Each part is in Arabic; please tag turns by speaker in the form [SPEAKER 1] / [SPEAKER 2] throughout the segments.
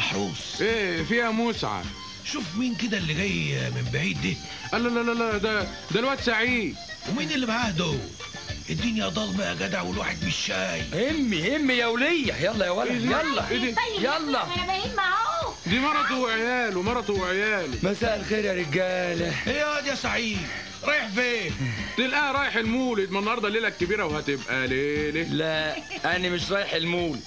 [SPEAKER 1] محروس
[SPEAKER 2] إيه فيها مسعى
[SPEAKER 1] شوف مين كده اللي جاي من بعيد ده
[SPEAKER 2] لا لا لا لا ده ده الواد سعيد.
[SPEAKER 1] ومين اللي معاه دول؟ الدنيا ضلمة يا جدع والواحد مش شايف.
[SPEAKER 3] همي همي يا ولية. يلا يا ولد يلا.
[SPEAKER 2] إيه دي؟
[SPEAKER 3] يلا.
[SPEAKER 4] أنا باين معاه
[SPEAKER 2] دي مرته وعياله مرته وعياله.
[SPEAKER 3] مساء الخير يا رجالة.
[SPEAKER 1] إيه يا واد يا سعيد؟ رايح فين؟
[SPEAKER 2] تلقاه رايح المولد. ما النهارده الليلة الكبيرة وهتبقى ليلة.
[SPEAKER 3] لا أنا مش رايح المول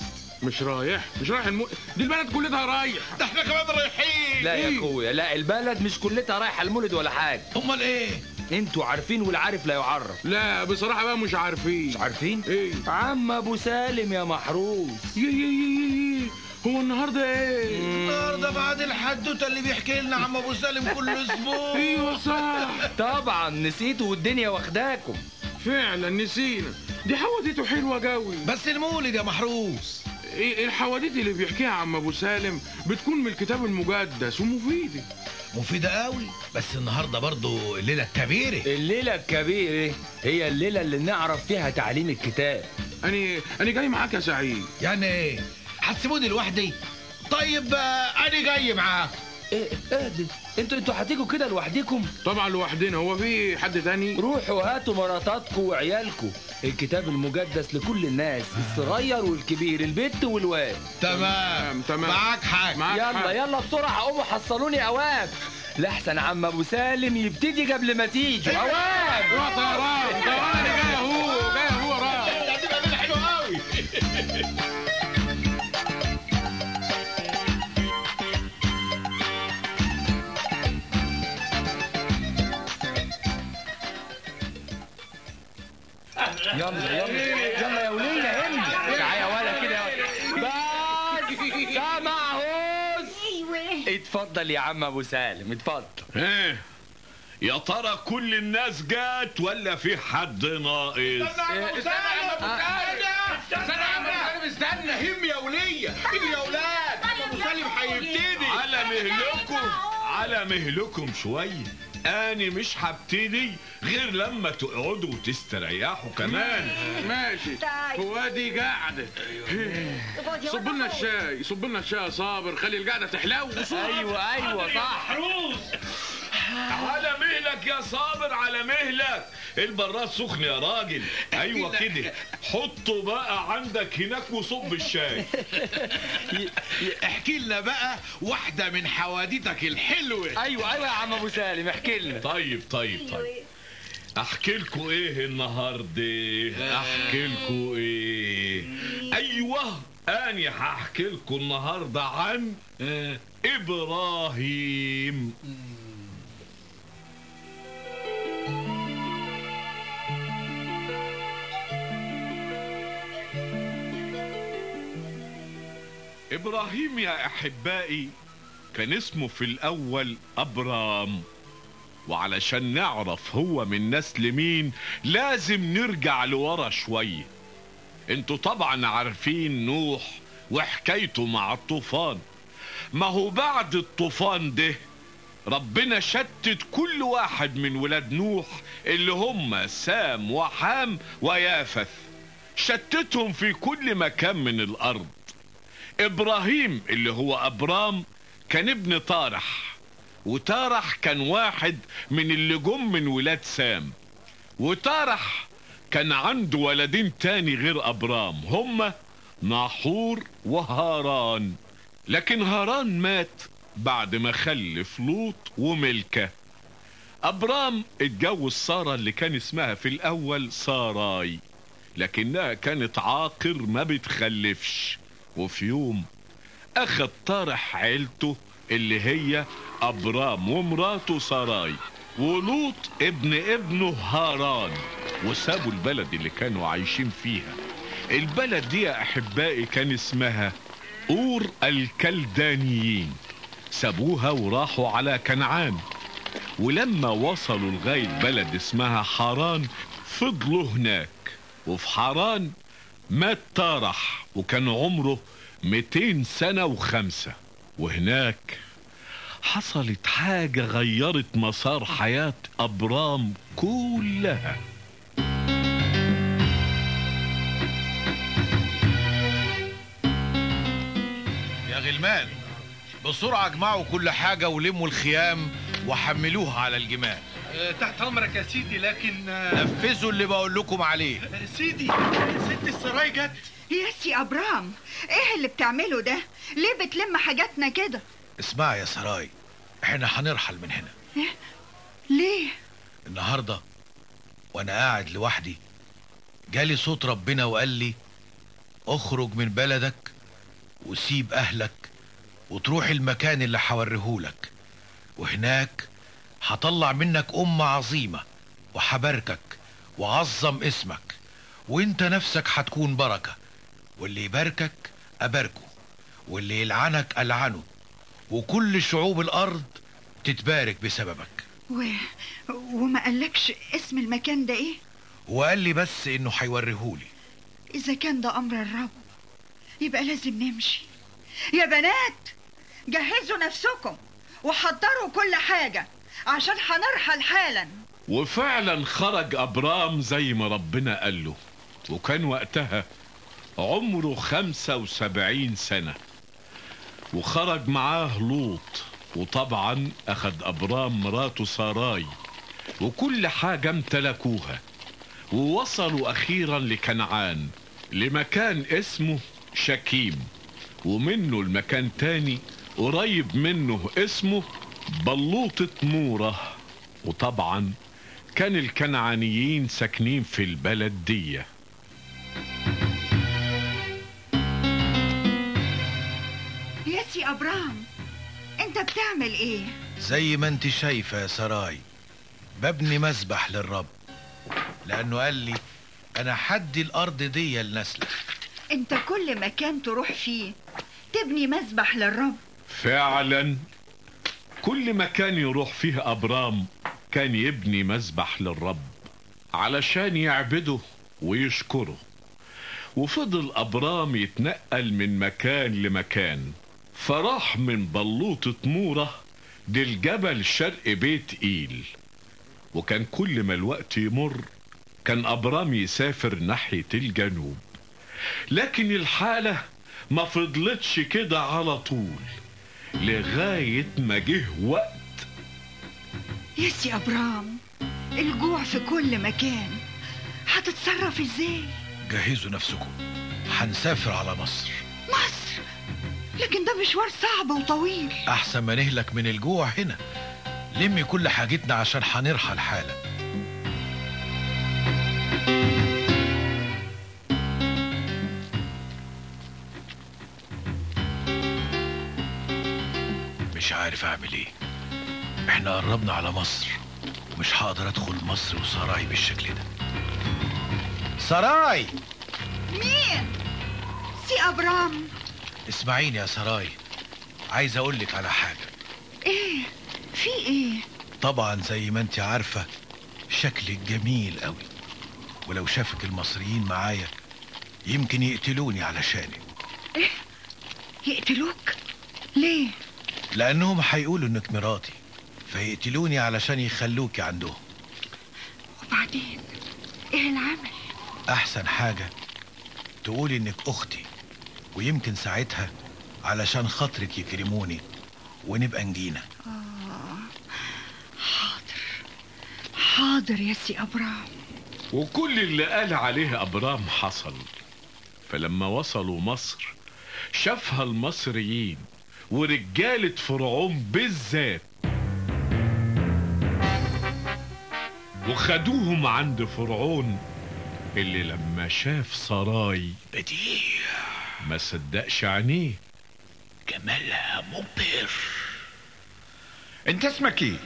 [SPEAKER 2] مش رايح؟ مش رايح المولد دي البلد كلها رايح.
[SPEAKER 1] ده إحنا كمان رايحين.
[SPEAKER 3] لا يا؟ أخويا لا البلد مش كلتها رايحة المولد ولا حاجة.
[SPEAKER 1] أمال إيه؟
[SPEAKER 3] أنتوا عارفين والعارف لا يعرف.
[SPEAKER 2] لا بصراحة بقى مش عارفين.
[SPEAKER 3] مش عارفين؟
[SPEAKER 2] إيه؟
[SPEAKER 3] عم أبو سالم يا محروس.
[SPEAKER 2] يي يي يي يي. هو النهارده إيه؟
[SPEAKER 1] النهارده بعد الحدوتة اللي بيحكي لنا عم أبو سالم كل أسبوع.
[SPEAKER 2] أيوه صح.
[SPEAKER 3] طبعا نسيتوا والدنيا واخداكم.
[SPEAKER 2] فعلا نسينا. دي حواديته حلوة قوي.
[SPEAKER 1] بس المولد يا محروس.
[SPEAKER 2] الحواديت اللي بيحكيها عم أبو سالم؟ بتكون من الكتاب المقدس ومفيدة.
[SPEAKER 1] مفيدة قوي بس النهارده برضو الليلة الكبيرة.
[SPEAKER 3] الليلة الكبيرة هي الليلة اللي نعرف فيها تعليم الكتاب.
[SPEAKER 2] أنا أنا جاي معاك يا سعيد.
[SPEAKER 1] يعني إيه هتسيبوني لوحدي؟ طيب آه، أنا جاي معاك.
[SPEAKER 3] إيه ده أنتوا أنتوا هتيجوا كده لوحدكم.
[SPEAKER 2] طبعا لوحدنا. هو في حد تاني؟
[SPEAKER 3] روحوا هاتوا مراتاتكم وعيالكم. الكتاب المقدس لكل الناس الصغير والكبير البت والواد.
[SPEAKER 1] تمام.
[SPEAKER 2] تمام.
[SPEAKER 1] معاك حاجة
[SPEAKER 2] معاك
[SPEAKER 3] يلا
[SPEAKER 2] حق.
[SPEAKER 3] يلا بسرعة. قوموا حصلوني أواب. لحسن عم أبو سالم يبتدي قبل ما تيجي. أواب!
[SPEAKER 2] روح طيران طيران
[SPEAKER 3] يلا يلا. يلا يا ولية هم تعالى يا ولا كده بس سامعهوس
[SPEAKER 4] أيوه
[SPEAKER 3] اتفضل يا عم أبو سالم اتفضل.
[SPEAKER 5] إيه يا ترى كل الناس جات ولا في حد ناقص؟
[SPEAKER 1] استنى يا عم سالم. استنى. هم يا ولية. هم يا أولاد عم أبو سالم هيبتدي.
[SPEAKER 5] على مهلكم على مهلكم شوية. أنا مش هبتدي غير لما تقعدوا وتستريحوا كمان.
[SPEAKER 2] ماشي.
[SPEAKER 4] طيب.
[SPEAKER 2] فؤادي قاعدة. صب لنا الشاي صب لنا الشاي يا صابر. خلي القعدة تحلو.
[SPEAKER 3] أيوة أيوة صح.
[SPEAKER 5] على مهلك يا صابر على مهلك. البراد سخن يا راجل. أيوه كده. حطه بقى عندك هناك وصب الشاي.
[SPEAKER 1] احكي لنا بقى واحدة من حواديتك الحلوة.
[SPEAKER 3] أيوة أيوة يا عم أبو سالم احكي لنا.
[SPEAKER 5] طيب طيب طيب. أحكي لكم إيه النهارده؟ أحكي لكم إيه؟ أيوه. آني هحكي لكم النهارده عن آه، إبراهيم. إبراهيم يا أحبائي كان اسمه في الأول أبرام. وعلشان نعرف هو من نسل مين لازم نرجع لورا شوية. أنتوا طبعا عارفين نوح وحكايته مع الطوفان. ما هو بعد الطوفان ده ربنا شتت كل واحد من ولاد نوح اللي هم سام وحام ويافث. شتتهم في كل مكان من الأرض. إبراهيم اللي هو أبرام كان ابن طارح وتارح كان واحد من اللي جم من ولاد سام وتارح كان عنده ولدين تاني غير أبرام هما ناحور وهاران. لكن هاران مات بعد ما خلف لوط وملكة. أبرام اتجوز سارة اللي كان اسمها في الأول ساراي لكنها كانت عاقر ما بتخلفش. وفي يوم اخد طارح عيلته اللي هي أبرام ومراته سراي ولوط ابن ابنه هاران وسابوا البلد اللي كانوا عايشين فيها. البلد دي يا أحبائي كان اسمها أور الكلدانيين. سابوها وراحوا على كنعان. ولما وصلوا لغاية بلد اسمها حران فضلوا هناك. وفي حران مات تارح وكان عمره 200 سنة وخمسة. وهناك حصلت حاجة غيرت مسار حياة أبرام كلها.
[SPEAKER 1] يا غلمان بسرعة اجمعوا كل حاجة ولموا الخيام وحملوها على الجمال.
[SPEAKER 4] تحت أمرك يا سيدي لكن آه،
[SPEAKER 1] نفذوا اللي بقول لكم عليه.
[SPEAKER 4] آه، سيدي آه، ست السراي جت
[SPEAKER 6] يا سي أبرام إيه اللي بتعمله ده؟ ليه بتلم حاجاتنا كده؟
[SPEAKER 1] اسمع يا سراي إحنا هنرحل من هنا.
[SPEAKER 6] ليه؟
[SPEAKER 1] النهاردة وأنا قاعد لوحدي جالي صوت ربنا وقال لي اخرج من بلدك وسيب أهلك وتروح المكان اللي هوريهولك وهناك هطلع منك أمة عظيمة وحباركك وعظم اسمك وإنت نفسك هتكون بركة. واللي يباركك أباركه واللي يلعنك ألعنه. وكل شعوب الأرض تتبارك بسببك.
[SPEAKER 6] و... وما قالكش اسم المكان ده إيه؟
[SPEAKER 1] وقال لي بس إنه هيوريهولي.
[SPEAKER 6] إذا كان ده أمر الرب يبقى لازم نمشي. يا بنات جهزوا نفسكم وحضروا كل حاجة. عشان هنرحل حالا.
[SPEAKER 5] وفعلا خرج أبرام زي ما ربنا قال له. وكان وقتها عمره خمسة وسبعين سنة. وخرج معاه لوط. وطبعا أخد أبرام مراته ساراي. وكل حاجة امتلكوها. ووصلوا أخيرا لكنعان. لمكان اسمه شكيم. ومنه المكان تاني قريب منه اسمه بلوطة مورة. وطبعا كان الكنعانيين ساكنين في البلد دي.
[SPEAKER 6] يا سي ابرام أنت بتعمل إيه؟
[SPEAKER 1] زي ما أنت شايفة يا سراي ببني مسبح للرب. لأنه قال لي أنا حدي الأرض دي لنسلك.
[SPEAKER 6] أنت كل مكان تروح فيه تبني مسبح للرب.
[SPEAKER 5] فعلا كل مكان يروح فيه أبرام كان يبني مسبح للرب علشان يعبده ويشكره. وفضل أبرام يتنقل من مكان لمكان فراح من بلوطة مورة للجبل شرق بيت إيل. وكان كل ما الوقت يمر كان أبرام يسافر ناحية الجنوب. لكن الحالة ما فضلتش كده على طول. لغاية ما جه وقت.
[SPEAKER 6] يا سي أبرام الجوع في كل مكان. هتتصرف إزاي؟
[SPEAKER 1] جهزوا نفسكم. هنسافر على مصر.
[SPEAKER 6] مصر؟ لكن ده مشوار صعب وطويل.
[SPEAKER 1] أحسن ما نهلك من الجوع هنا. لمي كل حاجتنا عشان هنرحل حالا. عارف أعمل إيه؟ إحنا قربنا على مصر ومش هقدر أدخل مصر وسراي بالشكل ده. سراي!
[SPEAKER 6] مين؟ سي ابرام
[SPEAKER 1] اسمعيني يا سراي عايز اقولك على حاجة.
[SPEAKER 6] إيه؟ في إيه؟
[SPEAKER 1] طبعا زي ما أنت عارفة شكلك جميل قوي ولو شافك المصريين معايا يمكن يقتلوني علشانك.
[SPEAKER 6] يقتلوك؟ ليه؟
[SPEAKER 1] لأنهم هيقولوا إنك مراتي فيقتلوني علشان يخلوكي عندهم.
[SPEAKER 6] وبعدين إيه العمل؟
[SPEAKER 1] أحسن حاجة تقولي إنك أختي ويمكن ساعتها علشان خاطرك يكرموني ونبقى نجينا.
[SPEAKER 6] حاضر. حاضر يا سي أبرام.
[SPEAKER 5] وكل اللي قال عليه أبرام حصل. فلما وصلوا مصر شافها المصريين ورجالة فرعون بالذات. وخدوهم عند فرعون اللي لما شاف سراي
[SPEAKER 1] بديع.
[SPEAKER 5] ما صدقش عينيه.
[SPEAKER 1] جمالها مبهر.
[SPEAKER 7] انت اسمك إيه؟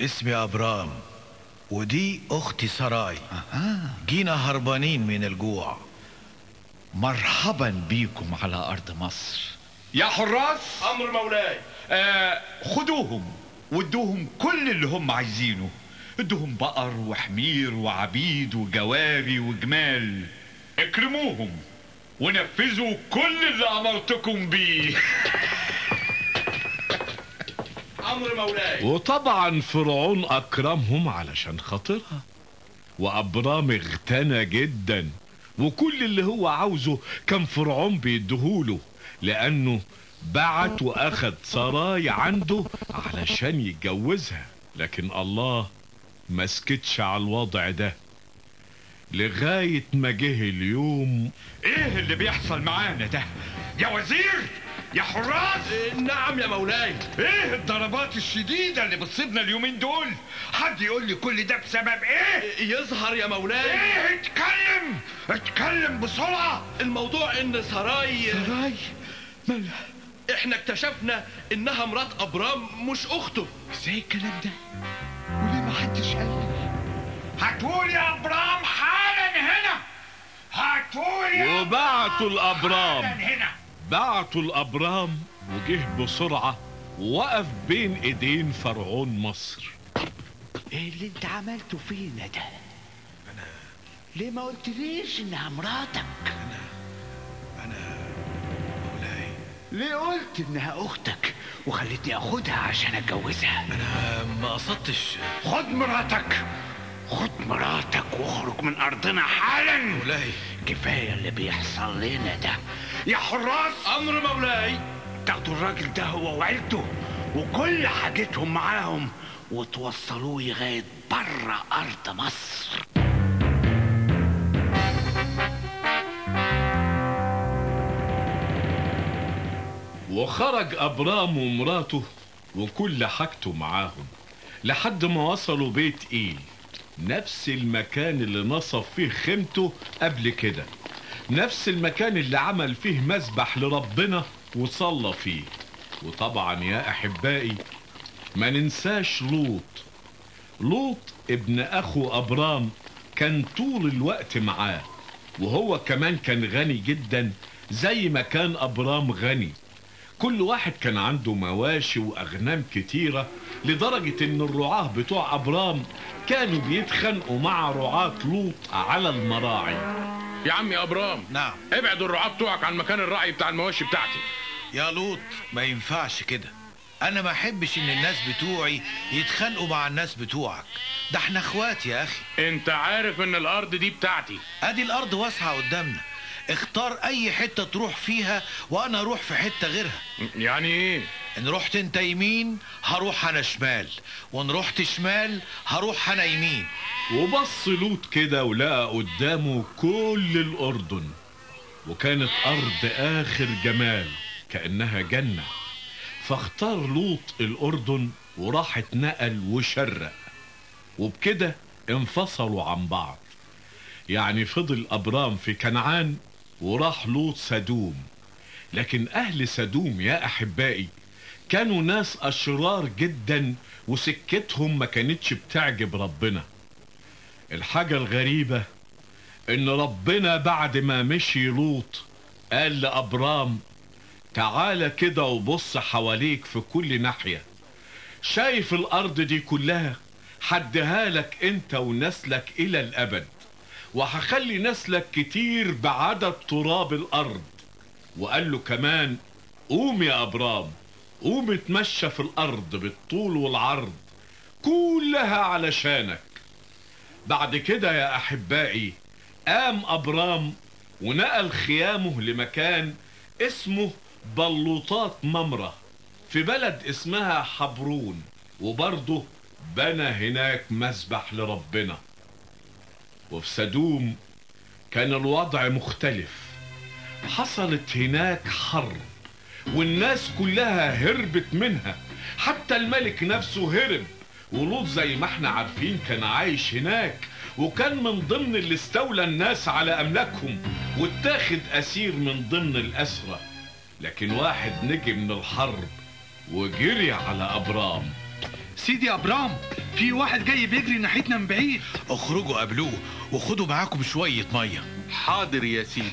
[SPEAKER 1] اسمي أبرام ودي أختي سراي. جينا هربانين من الجوع.
[SPEAKER 7] مرحبا بيكم على أرض مصر. يا حراس
[SPEAKER 4] أمر مولاي.
[SPEAKER 7] آه خدوهم وادوهم كل اللي هم عايزينه. ادوهم بقر وحمير وعبيد وجواري وجمال. اكرموهم ونفذوا كل اللي أمرتكم بيه.
[SPEAKER 4] أمر مولاي.
[SPEAKER 5] وطبعا فرعون أكرمهم علشان خاطرها. وأبرام اغتنى جدا. وكل اللي هو عاوزه كان فرعون بيديهوله. لأنه بعت واخد سراي عنده علشان يتجوزها. لكن الله ما سكتش على الوضع ده. لغاية ما جه اليوم
[SPEAKER 7] إيه اللي بيحصل معانا ده؟ يا وزير! يا حراس!
[SPEAKER 4] نعم يا مولاي.
[SPEAKER 7] إيه الضربات الشديدة اللي بتصيبنا اليومين دول؟ حد يقول لي كل ده بسبب إيه
[SPEAKER 4] يظهر يا مولاي.
[SPEAKER 7] إيه اتكلم! اتكلم بسرعة!
[SPEAKER 4] الموضوع إن سراي
[SPEAKER 7] سراي؟ مالها
[SPEAKER 4] إحنا اكتشفنا انها مرات ابرام مش اخته.
[SPEAKER 7] إزاي الكلام ده؟ وليه ما حدش قال لي؟ هتقول يا ابرام حالا هنا. هتقول يا
[SPEAKER 5] وبعتوا الأبرام.
[SPEAKER 7] حالا هنا.
[SPEAKER 5] بعتوا الأبرام وجه بسرعة ووقف بين إيدين فرعون مصر.
[SPEAKER 3] إيه اللي انت عملته فينا ده؟ ليه ما قلتليش إنها مراتك؟
[SPEAKER 1] مولاي
[SPEAKER 3] ليه قلت انها أختك وخلتني أخدها عشان أتجوزها.
[SPEAKER 1] أنا ما قصدتش.
[SPEAKER 3] خد مراتك. خد مراتك واخرج من أرضنا حالا.
[SPEAKER 1] مولاي.
[SPEAKER 3] كفاية اللي بيحصل لنا ده.
[SPEAKER 7] يا حراس!
[SPEAKER 4] أمر مولاي.
[SPEAKER 3] تاخدوا الراجل ده هو وعيلته وكل حاجتهم معاهم وتوصلوه لغاية بره أرض مصر.
[SPEAKER 5] وخرج أبرام ومراته وكل حاجته معاهم لحد ما وصلوا بيت إيل. نفس المكان اللي نصب فيه خيمته قبل كده. نفس المكان اللي عمل فيه مسبح لربنا وصلى فيه. وطبعا يا أحبائي ما ننساش لوط. لوط ابن أخو أبرام كان طول الوقت معاه وهو كمان كان غني جدا زي ما كان أبرام غني. كل واحد كان عنده مواشي وأغنام كتيرة لدرجة إن الرعاة بتوع أبرام كانوا بيتخانقوا مع رعاة لوط على المراعي.
[SPEAKER 2] يا عم يا أبرام
[SPEAKER 1] نعم.
[SPEAKER 2] ابعد الرعاة بتوعك عن مكان الرعي بتاع المواشي بتاعتي.
[SPEAKER 1] يا لوط ما ينفعش كده. أنا ما أحبش إن الناس بتوعي يتخانقوا مع الناس بتوعك. ده إحنا إخوات يا أخي.
[SPEAKER 2] أنت عارف إن الأرض دي بتاعتي.
[SPEAKER 1] أدي الأرض واسعة قدامنا. اختار اي حتة تروح فيها وأنا أروح في حتة غيرها.
[SPEAKER 2] يعني إيه؟
[SPEAKER 1] ان رحت انت يمين هروح أنا شمال وان رحت شمال هروح أنا يمين.
[SPEAKER 5] وبص لوط كده ولقى قدامه كل الأردن وكانت أرض آخر جمال كأنها جنة. فاختار لوط الأردن وراح اتنقل وشرق وبكده انفصلوا عن بعض. يعني فضل أبرام في كنعان وراح لوط سدوم لكن أهل سدوم يا أحبائي كانوا ناس أشرار جدا وسكتهم ما كانتش بتعجب ربنا. الحاجة الغريبة إن ربنا بعد ما مشي لوط قال لأبرام تعالى كده وبص حواليك في كل ناحية. شايف الأرض دي كلها حدها لك أنت ونسلك إلى الأبد. وهخلي نسلك كتير بعدد تراب الأرض. وقال له كمان قوم يا أبرام قوم اتمشى في الأرض بالطول والعرض كلها علشانك. بعد كده يا أحبائي قام أبرام ونقل خيامه لمكان اسمه بلوطات ممرة في بلد اسمها حبرون وبرضه بنى هناك مسبح لربنا. وفي سدوم كان الوضع مختلف. حصلت هناك حرب والناس كلها هربت منها. حتى الملك نفسه هرب ولوط زي ما إحنا عارفين كان عايش هناك وكان من ضمن اللي استولى الناس على أملاكهم واتاخد أسير من ضمن الاسرى لكن واحد نجي من الحرب وجري على أبرام.
[SPEAKER 4] سيدي أبرام في واحد جاي بيجري ناحيتنا من بعيد.
[SPEAKER 1] اخرجوا قابلوه وخدوا معاكم شوية مية.
[SPEAKER 4] حاضر يا سيدي.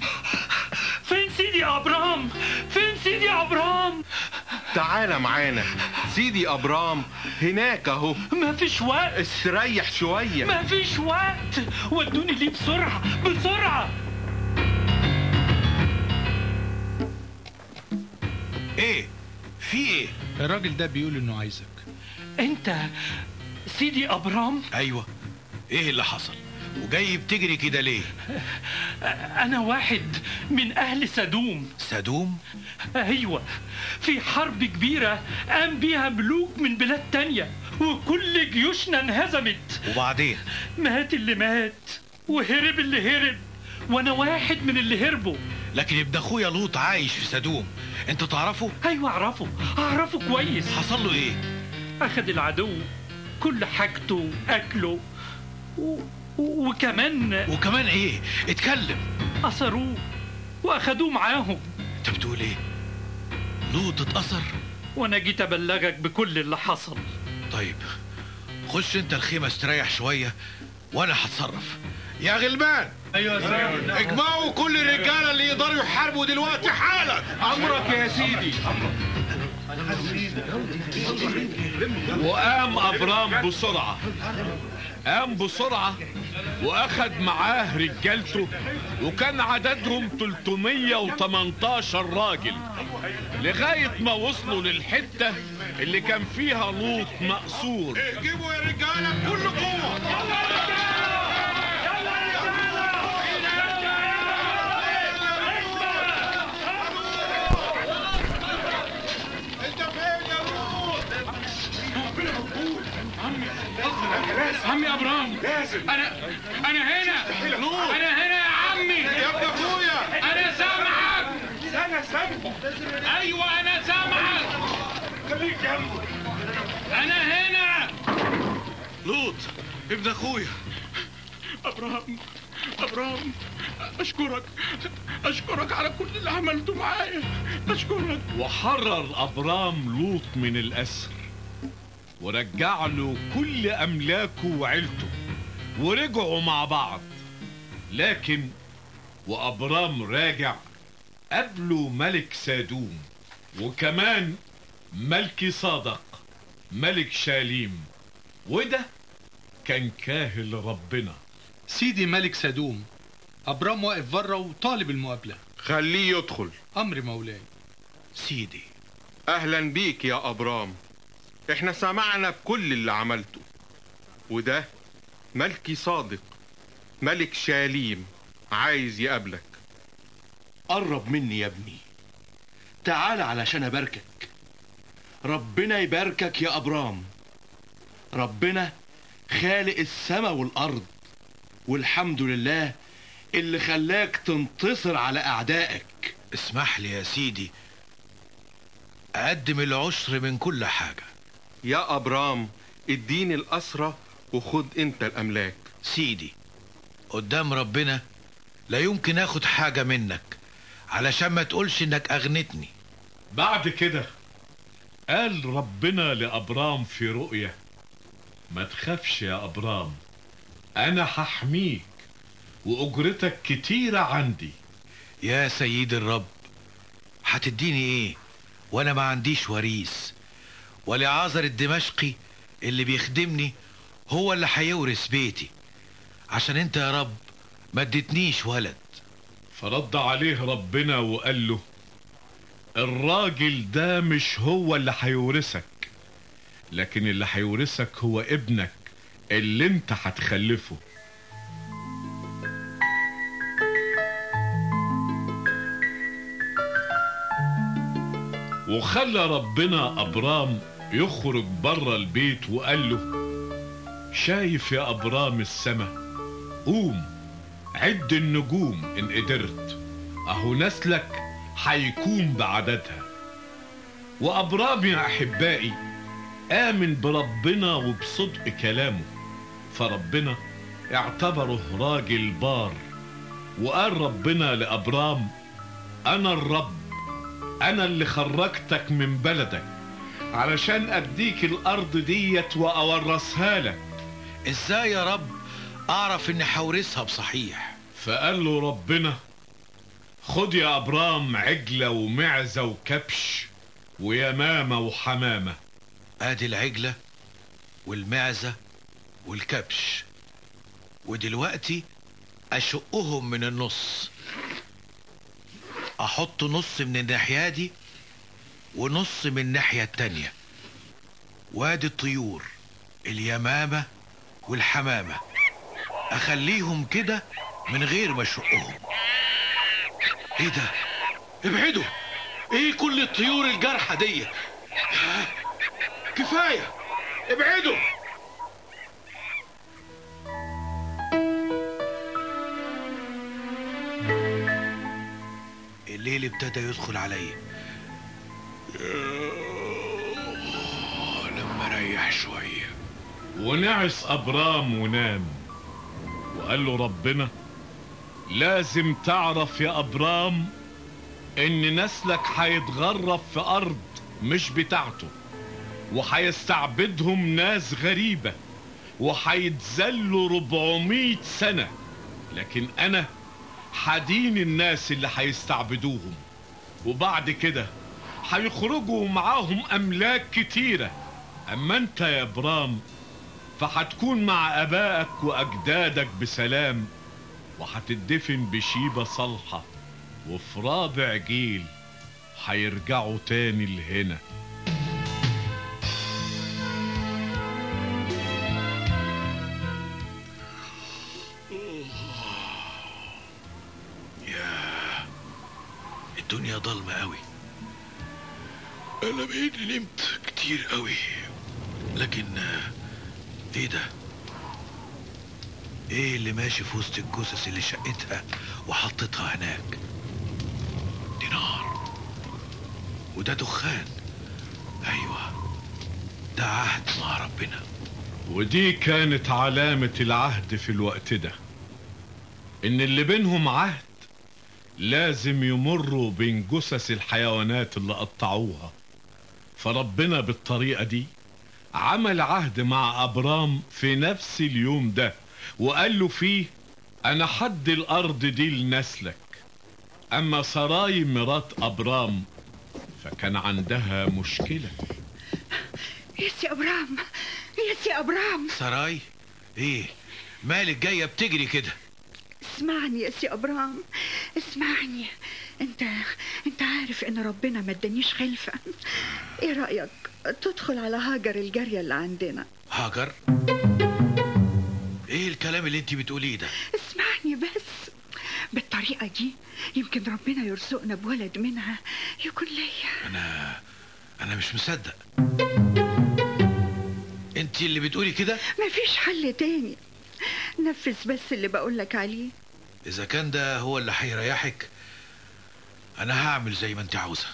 [SPEAKER 8] فين سيدي أبرام؟ فين سيدي أبرام؟
[SPEAKER 9] تعالى معانا. سيدي أبرام هناك أهو.
[SPEAKER 8] ما فيش وقت.
[SPEAKER 9] استريح شوية.
[SPEAKER 8] ما فيش وقت. ودوني ليه بسرعة بسرعة.
[SPEAKER 1] إيه؟ في إيه؟
[SPEAKER 4] الراجل ده بيقول إنه عايزك.
[SPEAKER 8] انت سيدي ابرام؟
[SPEAKER 1] أيوه. إيه اللي حصل؟ وجاي بتجري كده ليه؟
[SPEAKER 8] أنا واحد من أهل سدوم.
[SPEAKER 1] سدوم؟
[SPEAKER 8] أيوة. في حرب كبيرة قام بيها ملوك من بلاد تانية وكل جيوشنا انهزمت.
[SPEAKER 1] وبعدين؟
[SPEAKER 8] مات اللي مات وهرب اللي هرب وأنا واحد من اللي هربوا.
[SPEAKER 1] لكن ابن اخويا لوط عايش في سدوم. انت تعرفه؟
[SPEAKER 8] أيوة أعرفه. أعرفه كويس.
[SPEAKER 1] حصل له إيه؟
[SPEAKER 8] أخذ العدو كل حاجته أكله. و... وكمان
[SPEAKER 1] وكمان إيه؟ اتكلم.
[SPEAKER 8] أسروه وأخدوه معاهم.
[SPEAKER 1] أنت بتقول إيه؟ لوط اتأثر
[SPEAKER 8] وأنا جيت أبلغك بكل اللي حصل.
[SPEAKER 1] طيب خش أنت الخيمة استريح شوية وأنا هتصرف.
[SPEAKER 7] يا غلمان
[SPEAKER 4] أيوه يا
[SPEAKER 7] اجمعوا كل الرجاله اللي يقدروا يحاربوا دلوقتي حالا.
[SPEAKER 9] أمرك يا سيدي.
[SPEAKER 5] وقام أبرام بسرعة. قام بسرعة وأخد معاه رجالته وكان عددهم 318 راجل. لغاية ما وصلوا للحتة اللي كان فيها لوط مأسور
[SPEAKER 7] اهجموا يا رجالة بكل قوة.
[SPEAKER 2] عمي ابرام أنا أنا هنا. أنا هنا يا عمي.
[SPEAKER 7] يا ابن اخويا.
[SPEAKER 2] أنا سامعك. أنا سامعك. أيوه أنا سامعك. خليك جنبه. أنا هنا.
[SPEAKER 1] لوط ابن اخويا.
[SPEAKER 2] ابراهام ابراهام اشكرك. اشكرك على كل اللي عملته معايا. اشكرك.
[SPEAKER 5] وحرر أبرام لوط من الأسر. ورجع له كل أملاكه وعيلته ورجعوا مع بعض. لكن وأبرام راجع قابله ملك سادوم وكمان ملكي صادق ملك شاليم. وده كان كاهل ربنا.
[SPEAKER 4] سيدي ملك سدوم أبرام واقف بره وطالب المقابلة.
[SPEAKER 9] خليه يدخل.
[SPEAKER 4] أمر مولاي.
[SPEAKER 1] سيدي
[SPEAKER 9] أهلا بيك يا أبرام. إحنا سمعنا بكل اللي عملته. وده ملكي صادق ملك شاليم عايز يقابلك.
[SPEAKER 10] قرب مني يا ابني. تعال علشان أباركك. ربنا يباركك يا أبرام. ربنا خالق السماء والأرض والحمد لله اللي خلاك تنتصر على أعدائك.
[SPEAKER 1] اسمح لي يا سيدي أقدم العشر من كل حاجة.
[SPEAKER 9] يا أبرام اديني الأسرة وخد أنت الأملاك.
[SPEAKER 1] سيدي قدام ربنا لا يمكن آخد حاجة منك علشان ما تقولش إنك أغنتني.
[SPEAKER 5] بعد كده قال ربنا لأبرام في رؤية ما تخافش يا أبرام أنا هحميك وأجرتك كتيرة عندي.
[SPEAKER 1] يا سيد الرب هتديني إيه؟ وأنا ما عنديش وريث. ولعازر الدمشقي اللي بيخدمني هو اللي هيورث بيتي. عشان انت يا رب ما اديتنيش ولد.
[SPEAKER 5] فرد عليه ربنا وقال له الراجل ده مش هو اللي هيورثك لكن اللي هيورثك هو ابنك اللي انت هتخلفه. وخلى ربنا أبرام يخرج بره البيت وقال له شايف يا أبرام السما؟ قوم عد النجوم إن قدرت. أهو نسلك هيكون بعددها. وأبرام يا أحبائي آمن بربنا وبصدق كلامه. فربنا اعتبره راجل بار. وقال ربنا لأبرام أنا الرب أنا اللي خرجتك من بلدك. علشان اديك الأرض ديت وأورثها لك.
[SPEAKER 1] إزاي يا رب؟ أعرف إني هورثها بصحيح.
[SPEAKER 5] فقال له ربنا خد يا أبرام عجلة ومعزة وكبش ويمامة وحمامة.
[SPEAKER 1] أدي العجلة والمعزة والكبش. ودلوقتي أشقهم من النص. أحط نص من الناحية دي ونص من الناحية التانية. وادي الطيور اليمامة والحمامة. أخليهم كده من غير ما أشقهم. إيه ده؟ ابعدوا إيه كل الطيور الجارحة دي؟ كفاية! ابعدوا الليل ابتدى يدخل عليا
[SPEAKER 5] لما ريح شوية ونعس أبرام ونام. وقال له ربنا لازم تعرف يا أبرام إن نسلك هيتغرب في أرض مش بتاعته وهيستعبدهم ناس غريبة وهيتذلوا 400 سنة. لكن أنا هدين الناس اللي هيستعبدوهم. وبعد كده هيخرجوا معاهم أملاك كتيرة. أما أنت يا برام فهتكون مع أبائك وأجدادك بسلام وهتدفن بشيبة صالحة وفي رابع جيل هيرجعوا تاني لهنا.
[SPEAKER 1] يا الدنيا ضلمة قوي أنا بقيت نمت كتير قوي. لكن إيه ده؟ إيه اللي ماشي في وسط الجثث اللي شقتها وحطتها هناك؟ دي نار وده دخان. أيوه. ده عهد مع ربنا.
[SPEAKER 5] ودي كانت علامة العهد في الوقت ده. إن اللي بينهم عهد لازم يمروا بين جثث الحيوانات اللي قطعوها. فربنا بالطريقة دي عمل عهد مع أبرام في نفس اليوم ده وقال له فيه أنا حد الأرض دي لنسلك. أما سراي مرات أبرام فكان عندها مشكلة.
[SPEAKER 6] يا سي أبرام يا سي أبرام.
[SPEAKER 1] سراي؟ إيه؟ مالك جاية بتجري كده؟
[SPEAKER 6] اسمعني يا سي أبرام اسمعني. أنت أنت عارف إن ربنا ما ادانيش خلفة. إيه رأيك؟ تدخل على هاجر الجاريه اللي عندنا.
[SPEAKER 1] هاجر؟ إيه الكلام اللي انت بتقوليه ده؟
[SPEAKER 6] اسمعني بس. بالطريقة دي يمكن ربنا يرزقنا بولد منها يكون ليا.
[SPEAKER 1] أنا أنا مش مصدق. انت اللي بتقولي كده؟
[SPEAKER 6] مفيش حل تاني. نفذ بس اللي بقولك عليه.
[SPEAKER 1] إذا كان ده هو اللي هيريحك أنا هعمل زي ما انت عاوزة.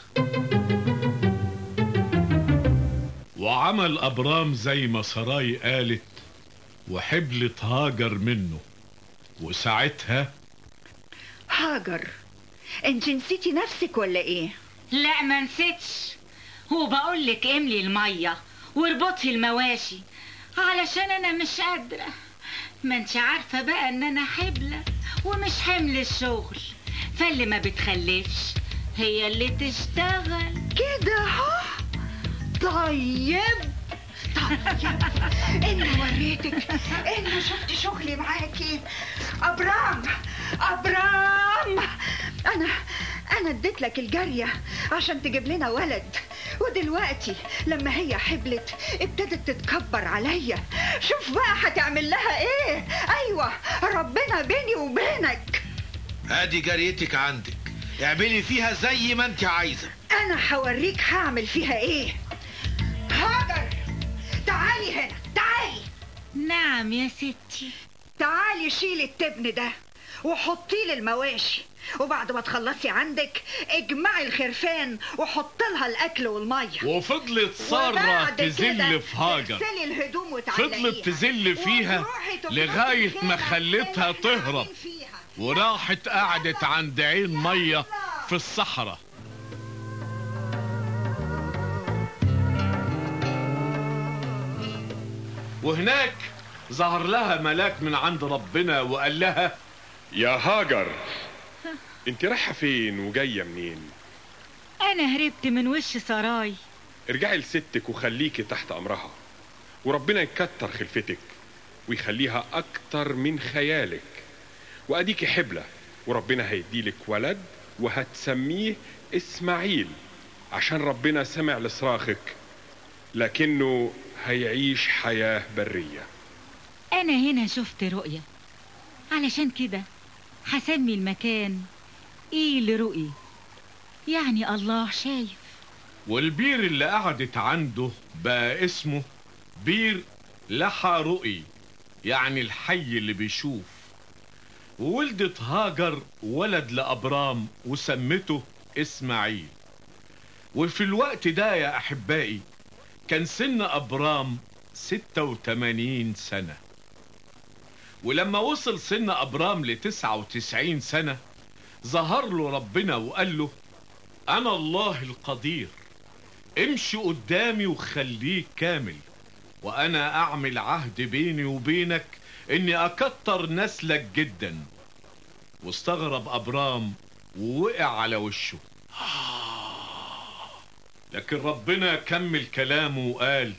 [SPEAKER 5] وعمل أبرام زي ما سراي قالت وحبلت هاجر منه. وساعتها
[SPEAKER 6] هاجر. انت نسيتي نفسك ولا إيه؟
[SPEAKER 11] لا ما نسيتش. وبقول لك املي المية واربطي المواشي علشان أنا مش قادرة. ما انت عارفة بقى إن أنا حبلة ومش حمل الشغل. فاللي ما بتخلفش هي اللي تشتغل.
[SPEAKER 6] كده ها؟ طيب. طيب. اني وريتك. اني شفت شغلي معاكي أبرام. أبرام. أنا أنا اديت لك الجارية عشان تجيب لنا ولد. ودلوقتي لما هي حبلت ابتدت تتكبر عليا. شوف بقى هتعمل لها إيه. أيوه ربنا بيني وبينك.
[SPEAKER 1] أدي جاريتك عندك. اعملي فيها زي ما أنت عايزة.
[SPEAKER 6] أنا هوريك هعمل فيها إيه. تعالي هنا تعالي.
[SPEAKER 11] نعم يا ستي.
[SPEAKER 6] تعالي شيلي التبن ده وحطيه للمواشي. وبعد ما تخلصي عندك اجمعي الخرفان وحط لها الأكل والمية.
[SPEAKER 5] وفضلت
[SPEAKER 6] كده
[SPEAKER 5] تزل في هاجر
[SPEAKER 6] الهدوم
[SPEAKER 5] فضلت تزل فيها لغاية ما خلتها تهرب. وراحت قعدت عند عين مية في الصحراء. وهناك ظهر لها ملاك من عند ربنا وقال لها
[SPEAKER 12] يا هاجر انت رايحة فين وجاية منين؟
[SPEAKER 11] أنا هربت من وش سراي.
[SPEAKER 12] ارجعي لستك وخليكي تحت أمرها وربنا يكتر خلفتك ويخليها أكتر من خيالك وأديكي حبلة وربنا هيديلك ولد وهتسميه إسماعيل عشان ربنا سمع لصراخك لكنه هيعيش حياة برية.
[SPEAKER 11] أنا هنا شفت رؤية. علشان كده هسمي المكان إيه لرؤي يعني الله شايف.
[SPEAKER 5] والبير اللي قعدت عنده بقى اسمه بير لحى رؤي يعني الحي اللي بيشوف. وولدت هاجر ولد لأبرام وسمته إسماعيل. وفي الوقت ده يا أحبائي كان سن أبرام ستة وتمانين سنة. ولما وصل سن أبرام لتسعة وتسعين سنة ظهر له ربنا وقال له أنا الله القدير امشي قدامي وخليك كامل وأنا أعمل عهد بيني وبينك إني أكتر نسلك جدا. واستغرب أبرام ووقع على وشه. لكن ربنا كمل كلامه وقال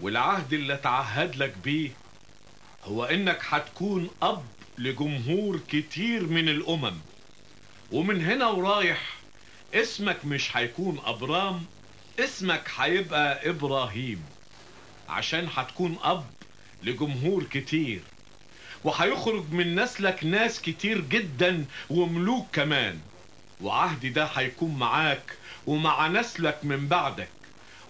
[SPEAKER 5] والعهد اللي اتعهد لك بيه هو إنك هتكون أب لجمهور كتير من الأمم. ومن هنا ورايح اسمك مش هيكون أبرام اسمك هيبقى إبراهيم عشان هتكون أب لجمهور كتير. وهيخرج من نسلك ناس كتير جدا وملوك كمان. وعهدي ده هيكون معاك ومع نسلك من بعدك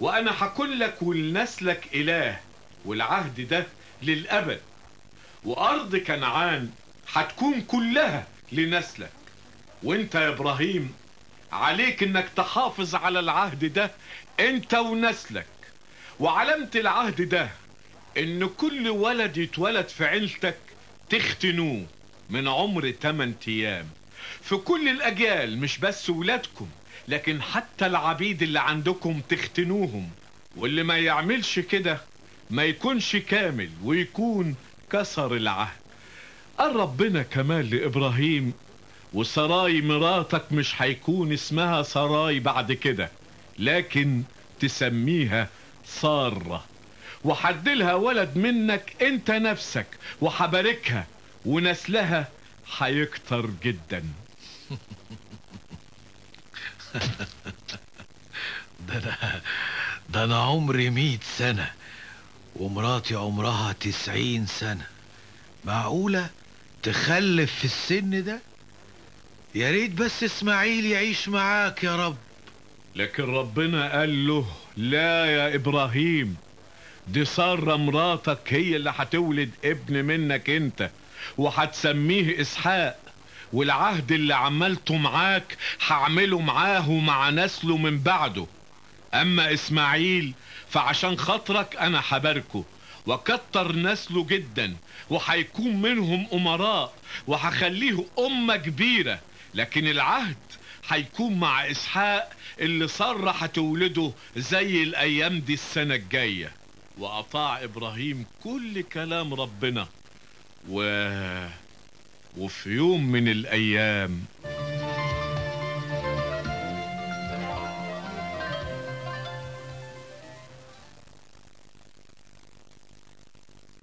[SPEAKER 5] وأنا هكون لك ولنسلك إله والعهد ده للأبد. وأرض كنعان هتكون كلها لنسلك. وأنت يا إبراهيم عليك إنك تحافظ على العهد ده أنت ونسلك. وعلامة العهد ده إن كل ولد يتولد في عيلتك تختنوه من عمر 8 أيام. في كل الأجيال مش بس ولادكم لكن حتى العبيد اللي عندكم تختنوهم واللي ما يعملش كده ما يكونش كامل ويكون كسر العهد. قال ربنا كمان لإبراهيم وسراي مراتك مش هيكون اسمها سراي بعد كده لكن تسميها سارة. وحدلها ولد منك انت نفسك وحباركها ونسلها هيكتر جدا.
[SPEAKER 1] ده أنا ده أنا عمري مية سنة ومراتي عمرها تسعين سنة. معقولة تخلف في السن ده؟ يا ريت بس اسماعيل يعيش معاك يا رب.
[SPEAKER 5] لكن ربنا قال له لا يا إبراهيم دي سارة مراتك هي اللي هتولد ابن منك انت وهتسميه إسحاق. والعهد اللي عملته معاك هعمله معاه ومع نسله من بعده. أما إسماعيل فعشان خاطرك أنا هباركه وكتر نسله جدا وهيكون منهم أمراء وهخليه أمة كبيرة. لكن العهد هيكون مع إسحاق اللي سارة هتولده زي الأيام دي السنة الجاية. وأطاع إبراهيم كل كلام ربنا. و وفي يوم من الأيام